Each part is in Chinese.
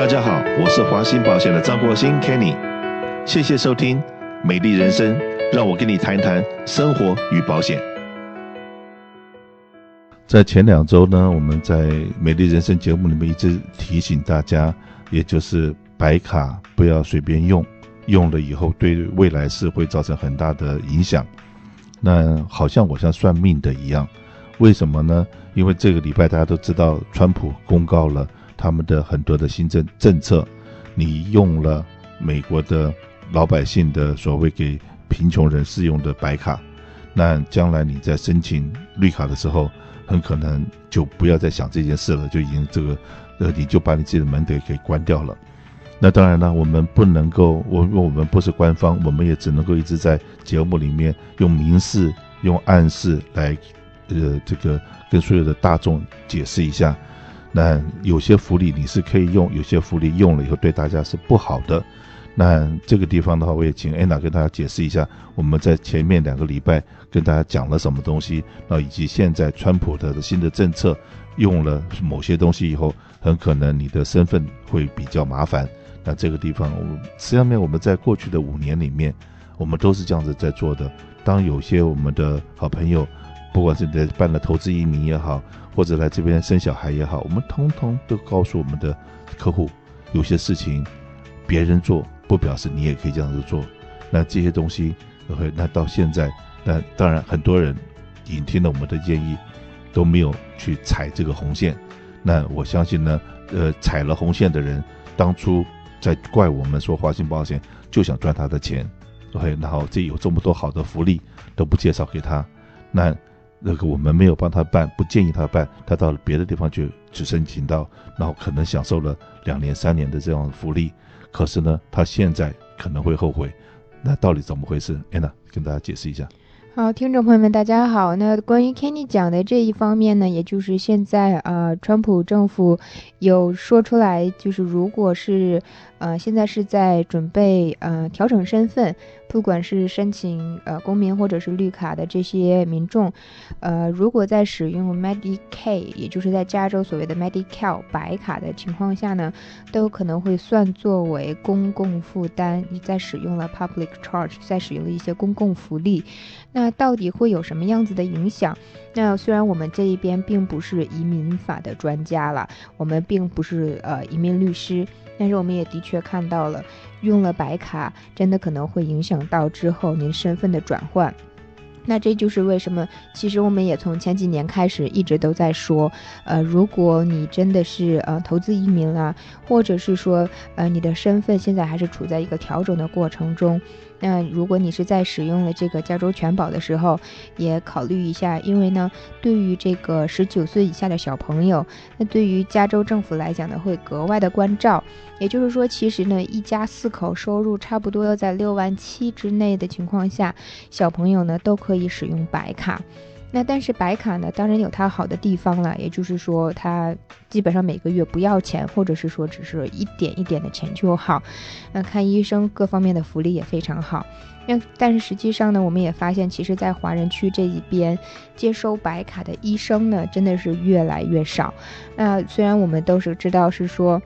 大家好，我是华兴保险的张国兴 Kenny，谢谢收听《美丽人生》，让我跟你谈谈生活与保险。在前两周呢，我们在《美丽人生》节目里面一直提醒大家，也就是白卡不要随便用，用了以后对未来是会造成很大的影响。那好像我像算命的一样，为什么呢？因为这个礼拜大家都知道，川普公告了。他们的很多的新政政策，你用了美国的老百姓的所谓给贫穷人适用的白卡，那将来你在申请绿卡的时候，很可能就不要再想这件事了，就已经这个呃，你就把你自己的门给给关掉了。那当然了，我们不能够，我我们不是官方，我们也只能够一直在节目里面用明示、用暗示来，呃，这个跟所有的大众解释一下。那有些福利你是可以用，有些福利用了以后对大家是不好的。那这个地方的话，我也请安娜跟大家解释一下，我们在前面两个礼拜跟大家讲了什么东西，那以及现在川普的新的政策用了某些东西以后，很可能你的身份会比较麻烦。那这个地方，我实际上面我们在过去的五年里面，我们都是这样子在做的。当有些我们的好朋友，不管是你在办了投资移民也好，或者来这边生小孩也好，我们通通都告诉我们的客户，有些事情别人做不表示你也可以这样子做。那这些东西，OK，那到现在，那当然很多人已经听了我们的建议，都没有去踩这个红线。那我相信呢，呃，踩了红线的人，当初在怪我们说华信保险就想赚他的钱，OK，然后这有这么多好的福利都不介绍给他，那。那个我们没有帮他办，不建议他办，他到了别的地方去去申请到，然后可能享受了两年三年的这样的福利，可是呢，他现在可能会后悔，那到底怎么回事？Anna 跟大家解释一下。好，听众朋友们，大家好。那关于 Kenny 讲的这一方面呢，也就是现在呃，川普政府有说出来，就是如果是呃，现在是在准备呃调整身份。不管是申请呃公民或者是绿卡的这些民众，呃，如果在使用 Medicaid，也就是在加州所谓的 Medi-Cal 白卡的情况下呢，都可能会算作为公共负担。你在使用了 Public Charge，在使用了一些公共福利，那到底会有什么样子的影响？那虽然我们这一边并不是移民法的专家了，我们并不是呃移民律师。但是我们也的确看到了，用了白卡真的可能会影响到之后您身份的转换。那这就是为什么，其实我们也从前几年开始一直都在说，呃，如果你真的是呃投资移民啦，或者是说呃你的身份现在还是处在一个调整的过程中。那如果你是在使用了这个加州全保的时候，也考虑一下，因为呢，对于这个十九岁以下的小朋友，那对于加州政府来讲呢，会格外的关照。也就是说，其实呢，一家四口收入差不多要在六万七之内的情况下，小朋友呢都可以使用白卡。那但是白卡呢，当然有它好的地方了，也就是说，它基本上每个月不要钱，或者是说只是一点一点的钱就好。那看医生各方面的福利也非常好。那但是实际上呢，我们也发现，其实，在华人区这一边接收白卡的医生呢，真的是越来越少。那虽然我们都是知道是说。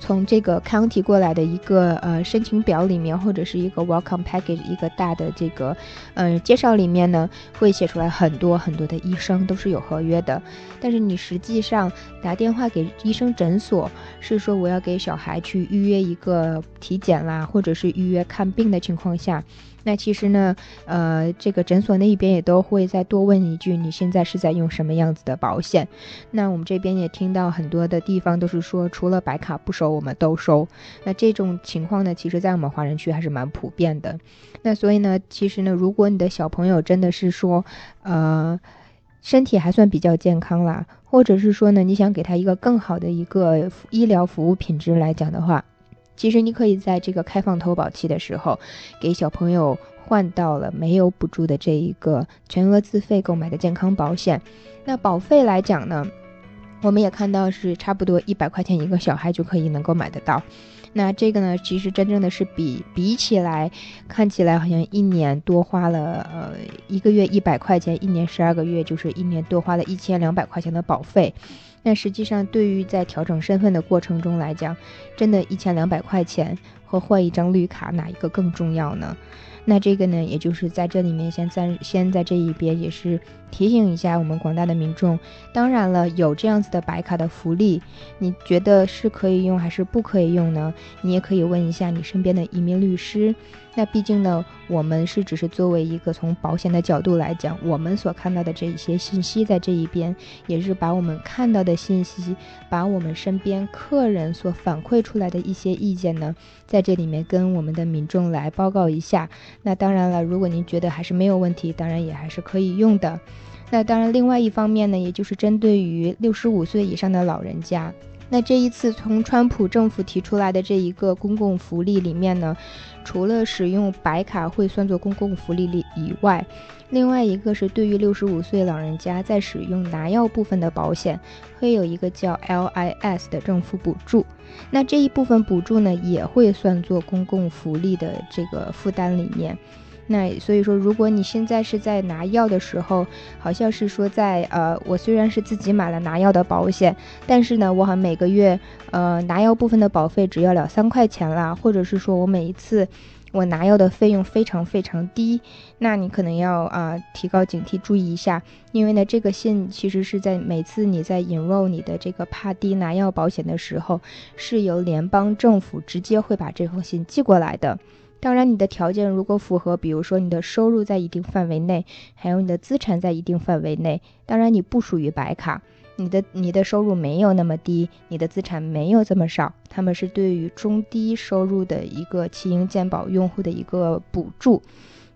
从这个 county 过来的一个呃申请表里面，或者是一个 welcome package 一个大的这个呃介绍里面呢，会写出来很多很多的医生都是有合约的。但是你实际上打电话给医生诊所，是说我要给小孩去预约一个体检啦，或者是预约看病的情况下。那其实呢，呃，这个诊所那一边也都会再多问一句，你现在是在用什么样子的保险？那我们这边也听到很多的地方都是说，除了白卡不收，我们都收。那这种情况呢，其实在我们华人区还是蛮普遍的。那所以呢，其实呢，如果你的小朋友真的是说，呃，身体还算比较健康啦，或者是说呢，你想给他一个更好的一个医疗服务品质来讲的话。其实你可以在这个开放投保期的时候，给小朋友换到了没有补助的这一个全额自费购买的健康保险。那保费来讲呢，我们也看到是差不多一百块钱一个小孩就可以能够买得到。那这个呢，其实真正的是比比起来，看起来好像一年多花了呃一个月一百块钱，一年十二个月就是一年多花了一千两百块钱的保费。那实际上，对于在调整身份的过程中来讲，真的，一千两百块钱和换一张绿卡，哪一个更重要呢？那这个呢，也就是在这里面先暂先在这一边也是提醒一下我们广大的民众。当然了，有这样子的白卡的福利，你觉得是可以用还是不可以用呢？你也可以问一下你身边的移民律师。那毕竟呢，我们是只是作为一个从保险的角度来讲，我们所看到的这一些信息在这一边，也是把我们看到的信息，把我们身边客人所反馈出来的一些意见呢，在这里面跟我们的民众来报告一下。那当然了，如果您觉得还是没有问题，当然也还是可以用的。那当然，另外一方面呢，也就是针对于六十五岁以上的老人家。那这一次从川普政府提出来的这一个公共福利里面呢，除了使用白卡会算作公共福利里以外，另外一个是对于六十五岁老人家在使用拿药部分的保险，会有一个叫 LIS 的政府补助。那这一部分补助呢，也会算作公共福利的这个负担里面。那所以说，如果你现在是在拿药的时候，好像是说在呃，我虽然是自己买了拿药的保险，但是呢，我好像每个月呃拿药部分的保费只要两三块钱啦，或者是说我每一次我拿药的费用非常非常低，那你可能要啊、提高警惕，注意一下，因为呢这个信其实是在每次你在 enroll 你的这个帕迪拿药保险的时候，是由联邦政府直接会把这封信寄过来的。当然，你的条件如果符合，比如说你的收入在一定范围内，还有你的资产在一定范围内，当然你不属于白卡，你的你的收入没有那么低，你的资产没有这么少，他们是对于中低收入的一个奇英健保用户的一个补助。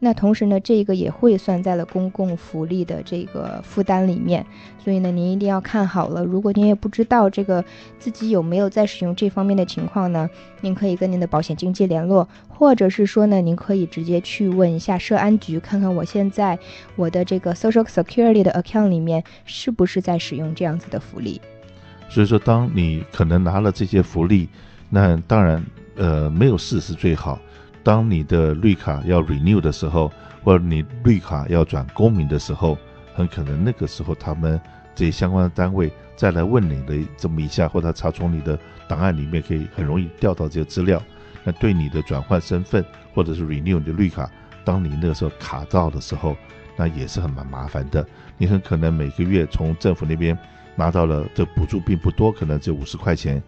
那同时呢，这个也会算在了公共福利的这个负担里面，所以呢，您一定要看好了。如果您也不知道这个自己有没有在使用这方面的情况呢，您可以跟您的保险经纪联络，或者是说呢，您可以直接去问一下社安局，看看我现在我的这个 Social Security 的 account 里面是不是在使用这样子的福利。所以说，当你可能拿了这些福利，那当然，呃，没有事是最好。当你的绿卡要 renew 的时候，或者你绿卡要转公民的时候，很可能那个时候他们这些相关的单位再来问你的这么一下，或者他查从你的档案里面可以很容易调到这些资料。那对你的转换身份或者是 renew 你的绿卡，当你那个时候卡到的时候，那也是很蛮麻烦的。你很可能每个月从政府那边拿到了这补助并不多，可能只有五十块钱。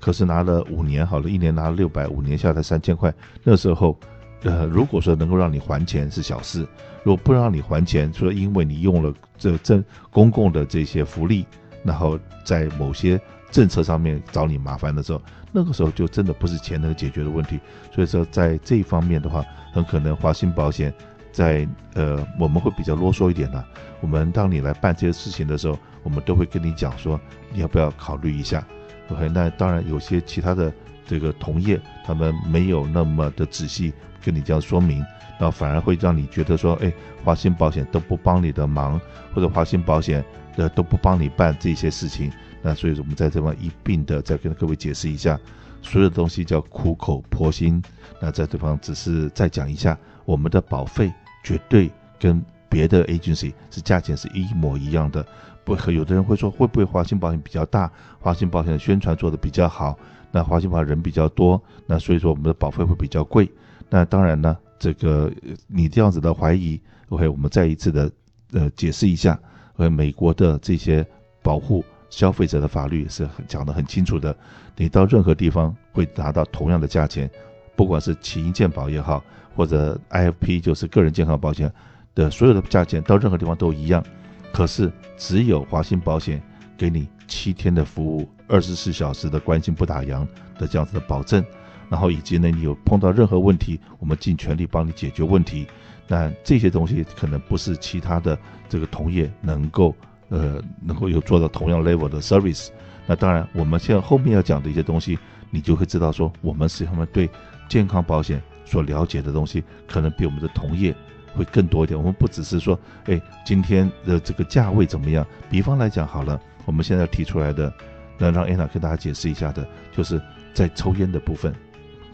可是拿了五年好了，一年拿了六百，五年下来三千块。那时候，呃，如果说能够让你还钱是小事，如果不让你还钱，说因为你用了这这公共的这些福利，然后在某些政策上面找你麻烦的时候，那个时候就真的不是钱能解决的问题。所以说，在这一方面的话，很可能华兴保险在呃，我们会比较啰嗦一点的。我们当你来办这些事情的时候，我们都会跟你讲说，你要不要考虑一下。OK，那当然有些其他的这个同业，他们没有那么的仔细跟你这样说明，那反而会让你觉得说，哎，华兴保险都不帮你的忙，或者华兴保险的都不帮你办这些事情。那所以我们在这方一并的再跟各位解释一下，所有的东西叫苦口婆心。那在这方只是再讲一下，我们的保费绝对跟别的 agency 是价钱是一模一样的。不，有的人会说，会不会华兴保险比较大？华兴保险的宣传做得比较好，那华兴保险人比较多，那所以说我们的保费会比较贵。那当然呢，这个你这样子的怀疑，OK，我们再一次的呃解释一下，呃，美国的这些保护消费者的法律是很讲得很清楚的，你到任何地方会拿到同样的价钱，不管是奇英健保也好，或者 IFP 就是个人健康保险的所有的价钱，到任何地方都一样。可是只有华信保险给你七天的服务，二十四小时的关心不打烊的这样子的保证，然后以及呢，你有碰到任何问题，我们尽全力帮你解决问题。那这些东西可能不是其他的这个同业能够呃能够有做到同样 level 的 service。那当然，我们现在后面要讲的一些东西，你就会知道说，我们是他们对健康保险所了解的东西，可能比我们的同业。会更多一点。我们不只是说，哎，今天的这个价位怎么样？比方来讲，好了，我们现在提出来的，那让安娜跟大家解释一下的，就是在抽烟的部分，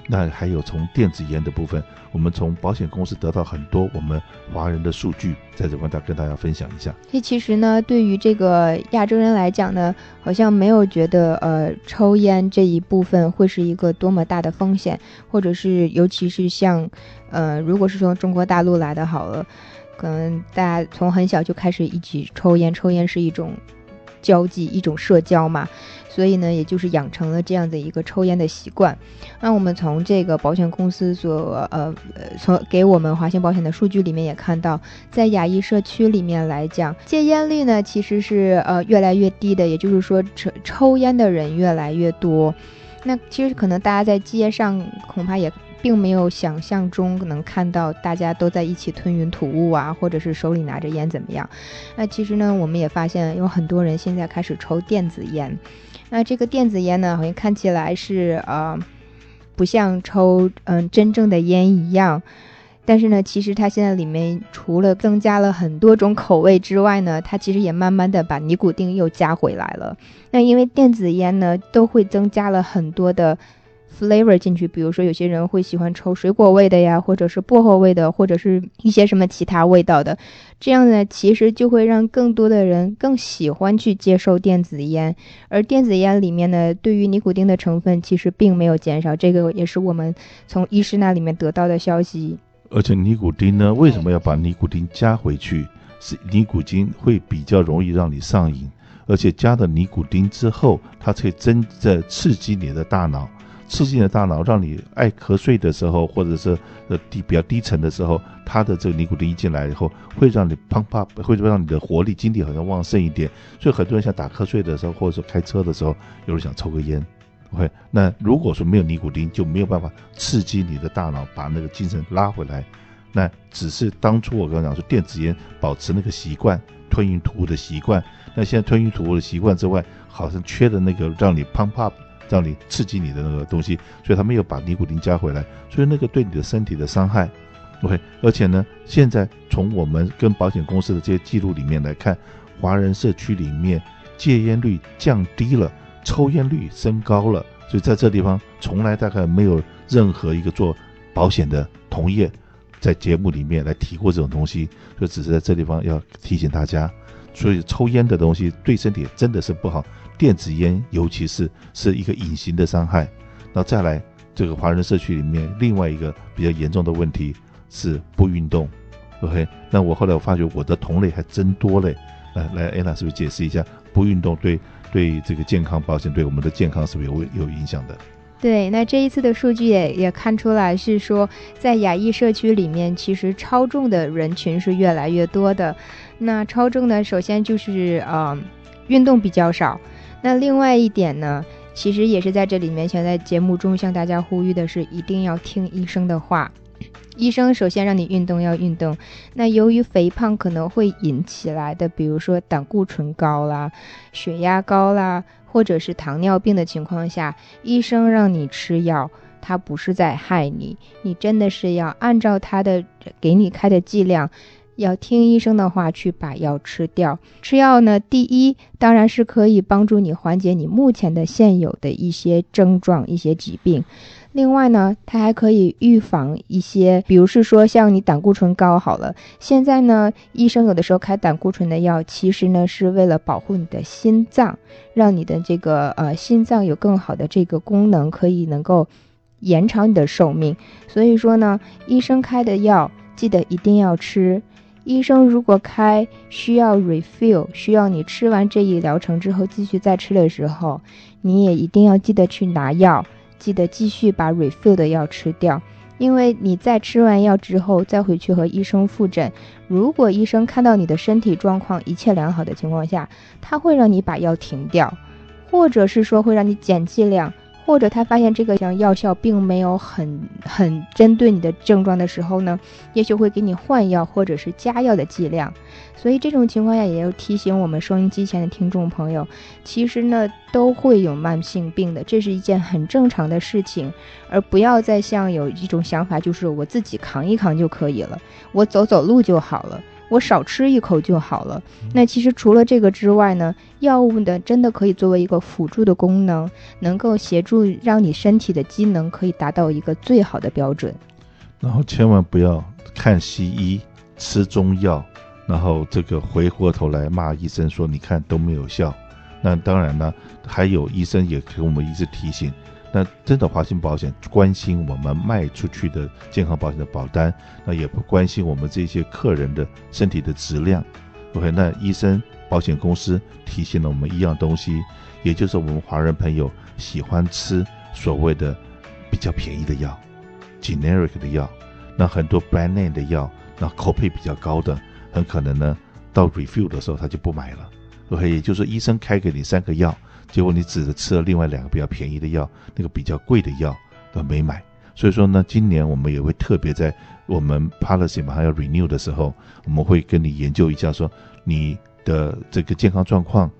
那还有从电子烟的部分，我们从保险公司得到很多我们华人的数据，在这块大跟大家分享一下。这其实呢，对于这个亚洲人来讲呢，好像没有觉得呃抽烟这一部分会是一个多么大的风险，或者是尤其是像呃如果是从中国大陆来的好了，可能大家从很小就开始一起抽烟，抽烟是一种交际，一种社交嘛。所以呢，也就是养成了这样的一个抽烟的习惯。那我们从这个保险公司所呃呃从给我们华信保险的数据里面也看到，在亚裔社区里面来讲，戒烟率呢其实是呃越来越低的，也就是说抽抽烟的人越来越多。那其实可能大家在街上恐怕也。并没有想象中能看到大家都在一起吞云吐雾啊，或者是手里拿着烟怎么样？那其实呢，我们也发现有很多人现在开始抽电子烟。那这个电子烟呢，好像看起来是 呃，不像抽嗯真正的烟一样。但是呢，其实它现在里面除了增加了很多种口味之外呢，它其实也慢慢的把尼古丁又加回来了。那因为电子烟呢，都会增加了很多的。Flavor 进去，比如说有些人会喜欢抽水果味的呀，或者是薄荷味的，或者是一些什么其他味道的，这样呢，其实就会让更多的人更喜欢去接受电子烟，而电子烟里面呢，对于尼古丁的成分其实并没有减少，这个也是我们从医师那里面得到的消息。而且尼古丁呢，为什么要把尼古丁加回去？是尼古丁会比较容易让你上瘾，而且加了尼古丁之后，它可以真的刺激你的大脑。刺激你的大脑，让你爱瞌睡的时候，或者是呃低比较低沉的时候，它的这个尼古丁一进来以后，会让你砰啪，会让你的活力、精力好像旺盛一点。所以很多人想打瞌睡的时候，或者说开车的时候，有人想抽个烟。OK，那如果说没有尼古丁，就没有办法刺激你的大脑，把那个精神拉回来。那只是当初我刚刚讲说，电子烟保持那个习惯，吞云吐雾的习惯。那现在吞云吐雾的习惯之外，好像缺的那个让你砰啪。让你刺激你的那个东西，所以他没有把尼古丁加回来，所以那个对你的身体的伤害，OK。而且呢，现在从我们跟保险公司的这些记录里面来看，华人社区里面戒烟率降低了，抽烟率升高了，所以在这地方从来大概没有任何一个做保险的同业在节目里面来提过这种东西，所以只是在这地方要提醒大家，所以抽烟的东西对身体真的是不好。电子烟，尤其是是一个隐形的伤害。那再来，这个华人社区里面另外一个比较严重的问题是不运动。OK，那我后来我发觉我的同类还真多嘞。来来，安娜是不是解释一下不运动对对这个健康保险对我们的健康是不是有有影响的？对，那这一次的数据也也看出来是说，在亚裔社区里面，其实超重的人群是越来越多的。那超重呢，首先就是呃，运动比较少。那另外一点呢，其实也是在这里面想在节目中向大家呼吁的是，一定要听医生的话。医生首先让你运动要运动。那由于肥胖可能会引起来的，比如说胆固醇高啦、血压高啦，或者是糖尿病的情况下，医生让你吃药，他不是在害你，你真的是要按照他的给你开的剂量。要听医生的话去把药吃掉。吃药呢，第一当然是可以帮助你缓解你目前的现有的一些症状、一些疾病。另外呢，它还可以预防一些，比如是说像你胆固醇高好了，现在呢，医生有的时候开胆固醇的药，其实呢是为了保护你的心脏，让你的这个呃心脏有更好的这个功能，可以能够延长你的寿命。所以说呢，医生开的药记得一定要吃。医生如果开需要 refill，需要你吃完这一疗程之后继续再吃的时候，你也一定要记得去拿药，记得继续把 refill 的药吃掉。因为你在吃完药之后再回去和医生复诊，如果医生看到你的身体状况一切良好的情况下，他会让你把药停掉，或者是说会让你减剂量。或者他发现这个像药效并没有很很针对你的症状的时候呢，也许会给你换药或者是加药的剂量。所以这种情况下也要提醒我们收音机前的听众朋友，其实呢都会有慢性病的，这是一件很正常的事情，而不要再像有一种想法，就是我自己扛一扛就可以了，我走走路就好了。我少吃一口就好了。那其实除了这个之外呢，药物呢真的可以作为一个辅助的功能，能够协助让你身体的机能可以达到一个最好的标准。然后千万不要看西医吃中药，然后这个回过头来骂医生说，你看都没有效。那当然呢，还有医生也给我们一直提醒。那真的华信保险关心我们卖出去的健康保险的保单，那也不关心我们这些客人的身体的质量。OK，那医生保险公司提醒了我们一样东西，也就是我们华人朋友喜欢吃所谓的比较便宜的药，generic 的药。那很多 brand name 的药，那口碑比较高的，很可能呢到 review 的时候他就不买了。OK，也就是说，医生开给你三个药，结果你只是吃了另外两个比较便宜的药，那个比较贵的药都没买。所以说呢，今年我们也会特别在我们 policy 马上要 renew 的时候，我们会跟你研究一下，说你的这个健康状况，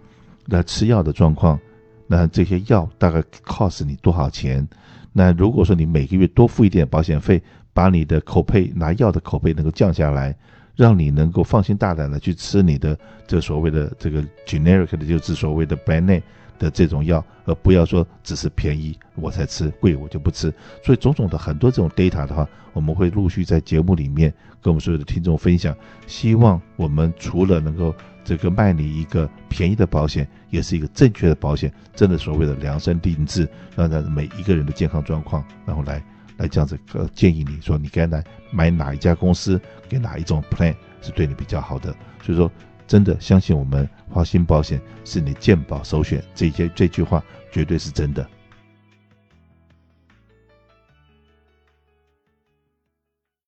那吃药的状况，那这些药大概 cost 你多少钱？那如果说你每个月多付一点保险费，把你的口配拿药的口碑能够降下来。让你能够放心大胆的去吃你的这所谓的这个 generic 的，就是所谓的 brand name 的这种药，而不要说只是便宜我才吃，贵我就不吃。所以种种的很多这种 data 的话，我们会陆续在节目里面跟我们所有的听众分享。希望我们除了能够这个卖你一个便宜的保险，也是一个正确的保险，真的所谓的量身定制，让在每一个人的健康状况，然后来。来这样子，呃，建议你说你该来买哪一家公司，给哪一种 plan 是对你比较好的。所以说，真的相信我们华信保险是你鉴宝首选，这些这句话绝对是真的。